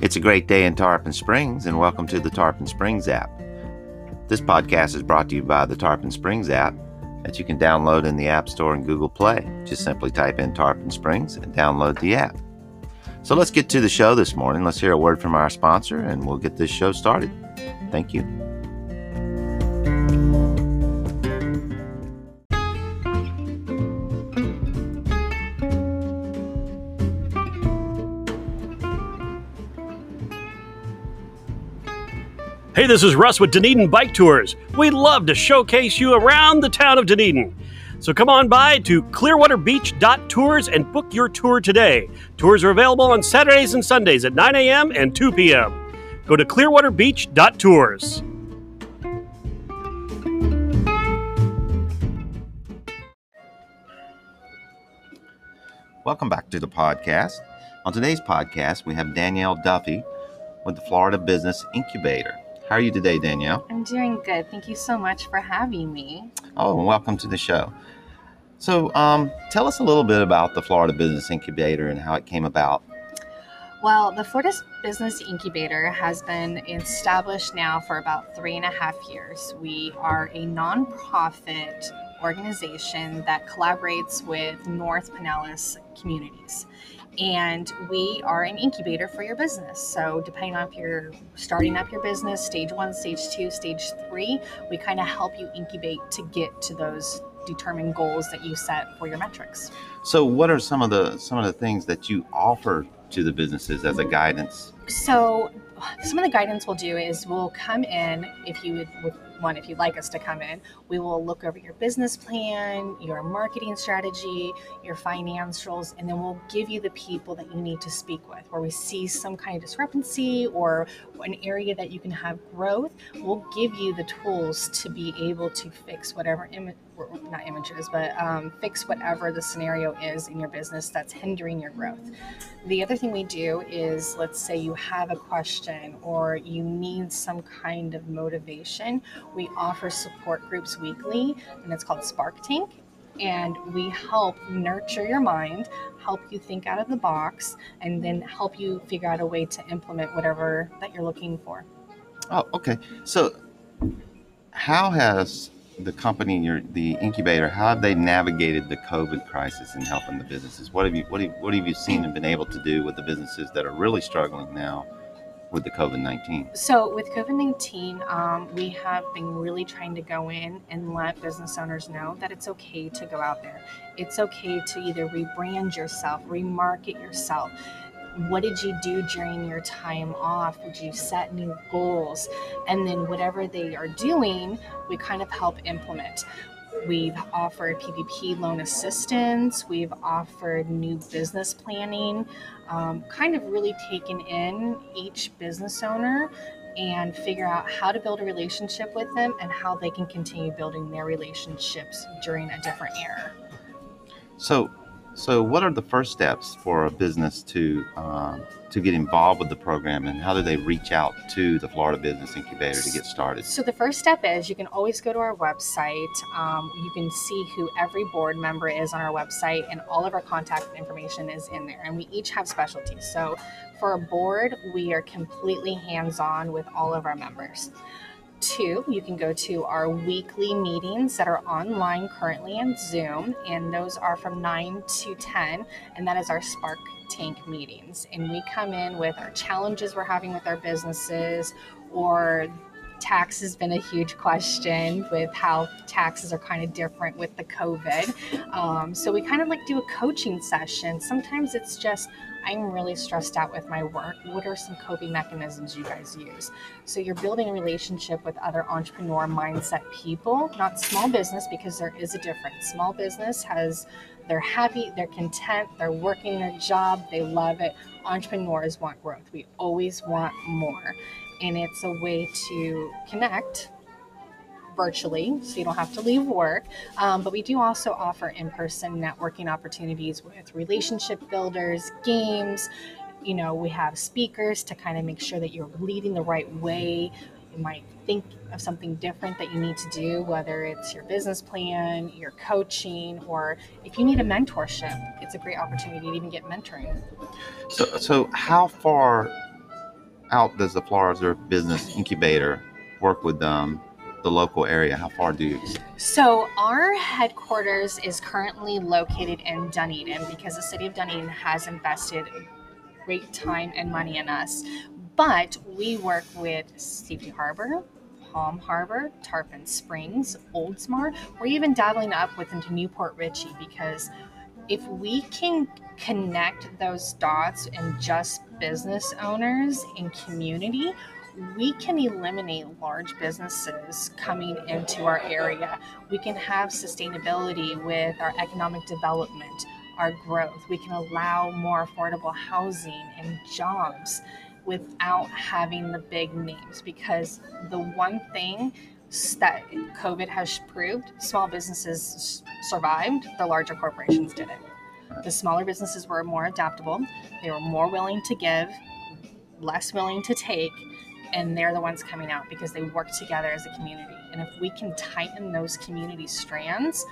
It's a great day in Tarpon Springs, and welcome to the Tarpon Springs app. This podcast is brought to you by the Tarpon Springs app that you can download in the App Store and Google Play. Just simply type in Tarpon Springs and download the app. So let's get to the show this morning. Let's hear a word from our sponsor, and we'll get this show started. Thank you. Hey, this is Russ with Dunedin Bike Tours. We'd love to showcase you around the town of Dunedin. So come on by to clearwaterbeach.tours and book your tour today. Tours are available on Saturdays and Sundays at 9 a.m. and 2 p.m. Go to clearwaterbeach.tours. Welcome back to the podcast. On today's podcast, we have Danielle Duffy with the Florida Business Incubator. How are you today, Danielle? I'm doing good. Thank you so much for having me. Oh, and welcome to the show. So, um, tell us a little bit about the Florida Business Incubator and how it came about. Well, the Florida Business Incubator has been established now for about three and a half years. We are a nonprofit organization that collaborates with North Pinellas communities and we are an incubator for your business. So, depending on if you're starting up your business, stage one, stage two, stage three, we kind of help you incubate to get to those determined goals that you set for your metrics. So, what are some of the some of the things that you offer to the businesses as a guidance? So, some of the guidance we'll do is we'll come in if you would one, if you'd like us to come in, we will look over your business plan, your marketing strategy, your financials, and then we'll give you the people that you need to speak with. Where we see some kind of discrepancy or an area that you can have growth, we'll give you the tools to be able to fix whatever Im- not images, but um, fix whatever the scenario is in your business that's hindering your growth. The other thing we do is, let's say you have a question or you need some kind of motivation we offer support groups weekly, and it's called Spark Tank. And we help nurture your mind, help you think out of the box, and then help you figure out a way to implement whatever that you're looking for. Oh, okay. So, how has the company, your the incubator, how have they navigated the COVID crisis in helping the businesses? What have you what have, what have you seen and been able to do with the businesses that are really struggling now with the COVID 19? So, with COVID 19, um, we have been really trying to go in and let business owners know that it's okay to go out there. It's okay to either rebrand yourself, remarket yourself. What did you do during your time off? Did you set new goals? And then, whatever they are doing, we kind of help implement. We've offered PPP loan assistance. We've offered new business planning, um, kind of really taken in each business owner and figure out how to build a relationship with them and how they can continue building their relationships during a different era. So, so, what are the first steps for a business to uh, to get involved with the program, and how do they reach out to the Florida Business Incubator to get started? So, the first step is you can always go to our website. Um, you can see who every board member is on our website, and all of our contact information is in there. And we each have specialties. So, for a board, we are completely hands on with all of our members. Two, you can go to our weekly meetings that are online currently in Zoom, and those are from 9 to 10, and that is our Spark Tank meetings. And we come in with our challenges we're having with our businesses, or tax has been a huge question with how taxes are kind of different with the COVID. Um, so we kind of like do a coaching session. Sometimes it's just, I'm really stressed out with my work. What are some coping mechanisms you guys use? So you're building a relationship with other entrepreneur mindset people, not small business, because there is a difference. Small business has, they're happy, they're content, they're working their job, they love it. Entrepreneurs want growth. We always want more. And it's a way to connect virtually, so you don't have to leave work. Um, but we do also offer in person networking opportunities with relationship builders, games. You know, we have speakers to kind of make sure that you're leading the right way. You might think of something different that you need to do, whether it's your business plan, your coaching, or if you need a mentorship, it's a great opportunity to even get mentoring. So, so how far out does the Florida Business Incubator work with um, the local area? How far do you? So, our headquarters is currently located in Dunedin because the city of Dunedin has invested great time and money in us. But we work with Safety Harbor, Palm Harbor, Tarpon Springs, Oldsmar. We're even dabbling up with into New Port Richey because if we can connect those dots and just business owners and community, we can eliminate large businesses coming into our area. We can have sustainability with our economic development, our growth. We can allow more affordable housing and jobs without having the big names because the one thing that COVID has proved small businesses survived, the larger corporations didn't. The smaller businesses were more adaptable, they were more willing to give, less willing to take, and they're the ones coming out because they work together as a community. And if we can tighten those community strands,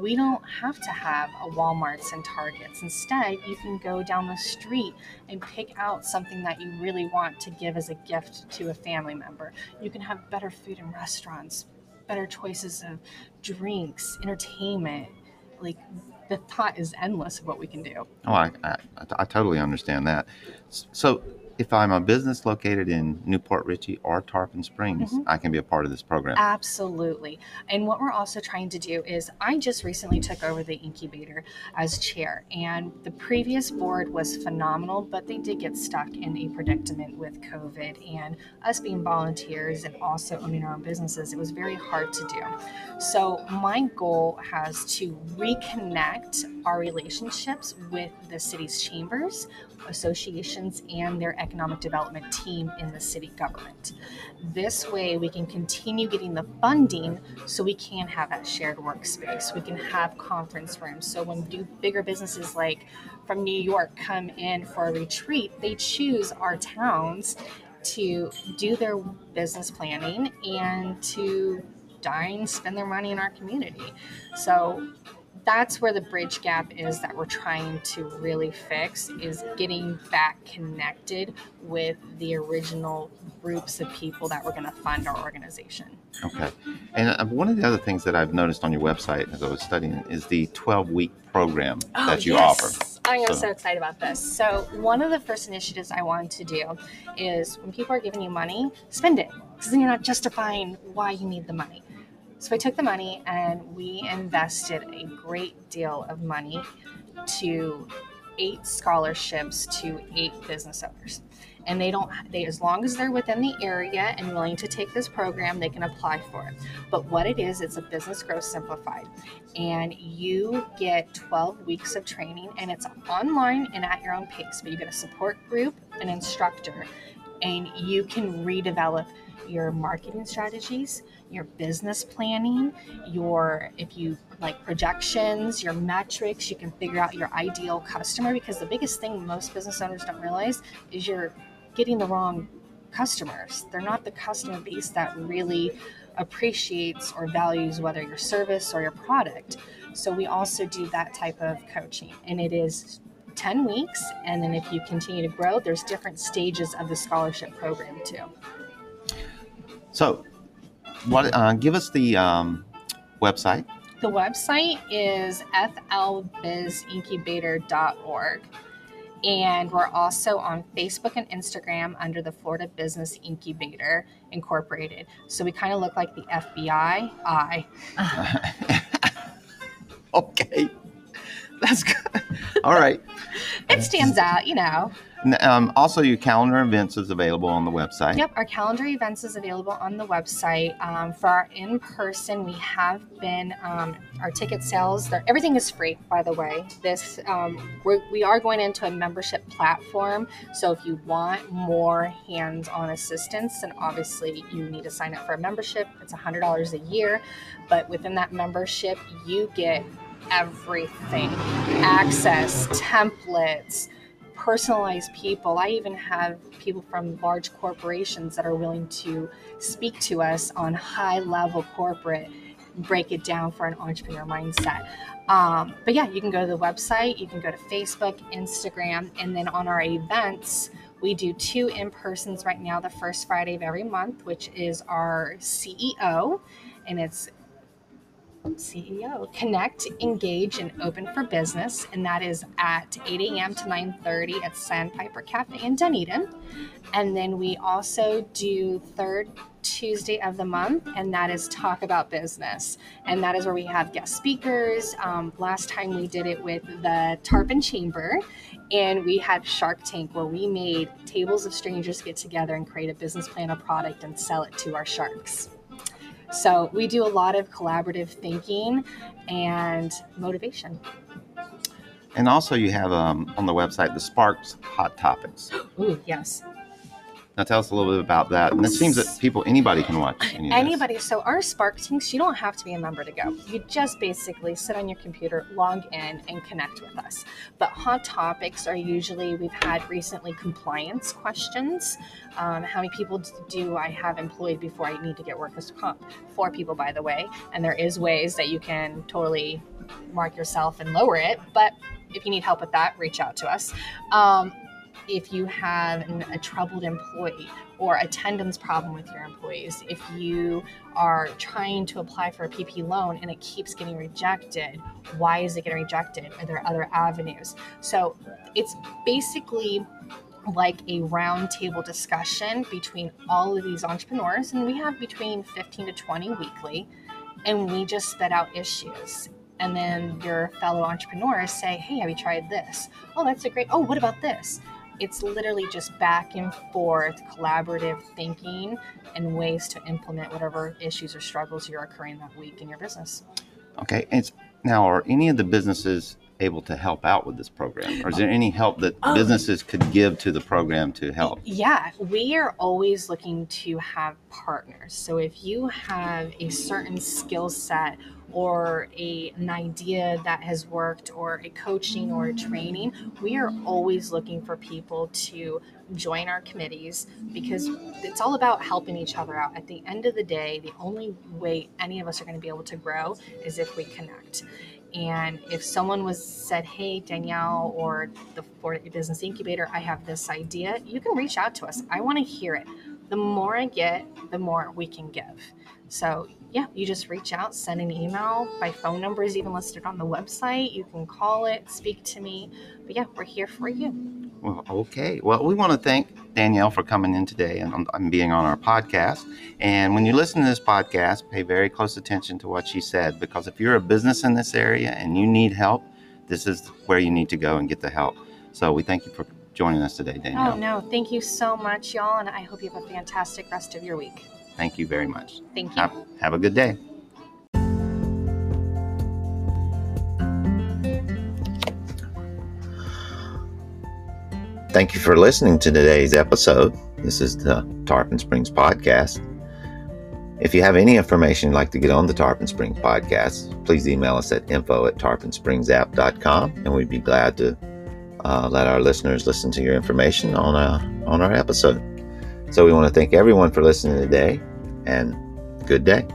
we don't have to have a Walmarts and Targets. Instead, you can go down the street and pick out something that you really want to give as a gift to a family member. You can have better food in restaurants, better choices of drinks, entertainment. Like the thought is endless of what we can do. Oh, I, I, I totally understand that. So, if I'm a business located in New Port Richey or Tarpon Springs, Mhm. I can be a part of this program. Absolutely. And what we're also trying to do is, I just recently took over the incubator as chair, and the previous board was phenomenal, but they did get stuck in a predicament with COVID and us being volunteers and also owning our own businesses. It was very hard to do. So, my goal has to reconnect our relationships with the city's chambers, associations, and their economic development team in the city government. This way, we can continue getting the funding so we can have that shared workspace. We can have conference rooms. So when do bigger businesses like from New York come in for a retreat, they choose our towns to do their business planning and to dine, spend their money in our community. So that's where the bridge gap is that we're trying to really fix is getting back connected with the original groups of people that were going to fund our organization. Okay. And uh, one of the other things that I've noticed on your website as I was studying is the 12 week program that you offer. I am So- so excited about this. So, one of the first initiatives I wanted to do is when people are giving you money, spend it because then you're not justifying why you need the money. So, I took the money and we invested a great deal of money to eight scholarships to eight business owners. And they don't, they, as long as they're within the area and willing to take this program, they can apply for it. But what it is, it's a business growth simplified and you get 12 weeks of training and it's online and at your own pace but you get a support group an instructor and you can redevelop your marketing strategies your business planning your if you like projections your metrics you can figure out your ideal customer because the biggest thing most business owners don't realize is you're getting the wrong customers they're not the customer base that really appreciates or values whether your service or your product. So we also do that type of coaching, and it is 10 weeks. And then if you continue to grow, there's different stages of the scholarship program too. So, what? Uh, give us the um, website. The website is flbizincubator.org. And we're also on Facebook and Instagram under the Florida Business Incubator Incorporated. So we kind of look like the FBI. I. okay, that's good. All right. It stands out, you know. Um, also, your calendar events is available on the website. Yep, our calendar events is available on the website. Um, for our in person, we have been um, our ticket sales. Everything is free, by the way. This um, we're, we are going into a membership platform. So if you want more hands-on assistance, then obviously you need to sign up for a membership. It's hundred dollars a year, but within that membership, you get everything: access, templates personalized people. I even have people from large corporations that are willing to speak to us on high level corporate, break it down for an entrepreneur mindset. Um, but yeah, you can go to the website, you can go to Facebook, Instagram, and then on our events, We do two in persons right now, the first Friday of every month, which is our CEO, and it's CEO. Connect, engage, and open for business, and that is at 8 a.m. to 9:30 at Sandpiper Cafe in Dunedin. And then we also do third Tuesday of the month, and that is Talk About Business. And that is where we have guest speakers. Um, last time we did it with the Tarpon Chamber, and we had Shark Tank, where we made tables of strangers get together and create a business plan, a product, and sell it to our sharks. So we do a lot of collaborative thinking and motivation. And also, you have um, on the website the Sparks Hot Topics. Ooh, yes. Now, tell us a little bit about that. And it seems that people, anybody can watch. Any. Anybody. So our Spark Tanks, you don't have to be a member to go. You just basically sit on your computer, log in, and connect with us. But hot topics are usually we've had recently compliance questions. Um, how many people do I have employed before I need to get workers comp? Four people, by the way. And there is ways that you can totally mark yourself and lower it. But if you need help with that, reach out to us. Um, if you have an, a troubled employee or attendance problem with your employees, if you are trying to apply for a PP loan and it keeps getting rejected, why is it getting rejected? Are there other avenues? So it's basically like a roundtable discussion between all of these entrepreneurs, and we have between 15 to 20 weekly, and we just spit out issues and then your fellow entrepreneurs say, Hey, have you tried this? Oh, that's a great. Oh, what about this? It's literally just back and forth collaborative thinking and ways to implement whatever issues or struggles you're occurring that week in your business. Okay. It's now, are any of the businesses able to help out with this program? Or is there any help that Um, businesses could give to the program to help? Yeah, we are always looking to have partners. So if you have a certain skill set or a, an idea that has worked or a coaching or a training, we are always looking for people to join our committees because it's all about helping each other out. At the end of the day, the only way any of us are going to be able to grow is if we connect. And if someone was said, "Hey, Danielle," or the for Business Incubator, I have this idea, you can reach out to us. I want to hear it. The more I get, the more we can give. So yeah, you just reach out, send an email. My phone number is even listed on the website. You can call it, speak to me. But yeah, we're here for you. Well, okay. Well, we want to thank Danielle for coming in today and, um, and being on our podcast. And when you listen to this podcast, pay very close attention to what she said because if you're a business in this area and you need help, this is where you need to go and get the help. So we thank you for joining us today, Danielle. Oh no, thank you so much, y'all, and I hope you have a fantastic rest of your week. Thank you very much. Thank you. Have, have a good day. Thank you for listening to today's episode. This is the Tarpon Springs Podcast. If you have any information you'd like to get on the Tarpon Springs Podcast, please email us at info at tarponsprings.app.com and we'd be glad to uh, let our listeners listen to your information on, uh, on our episode. So we want to thank everyone for listening today and good day.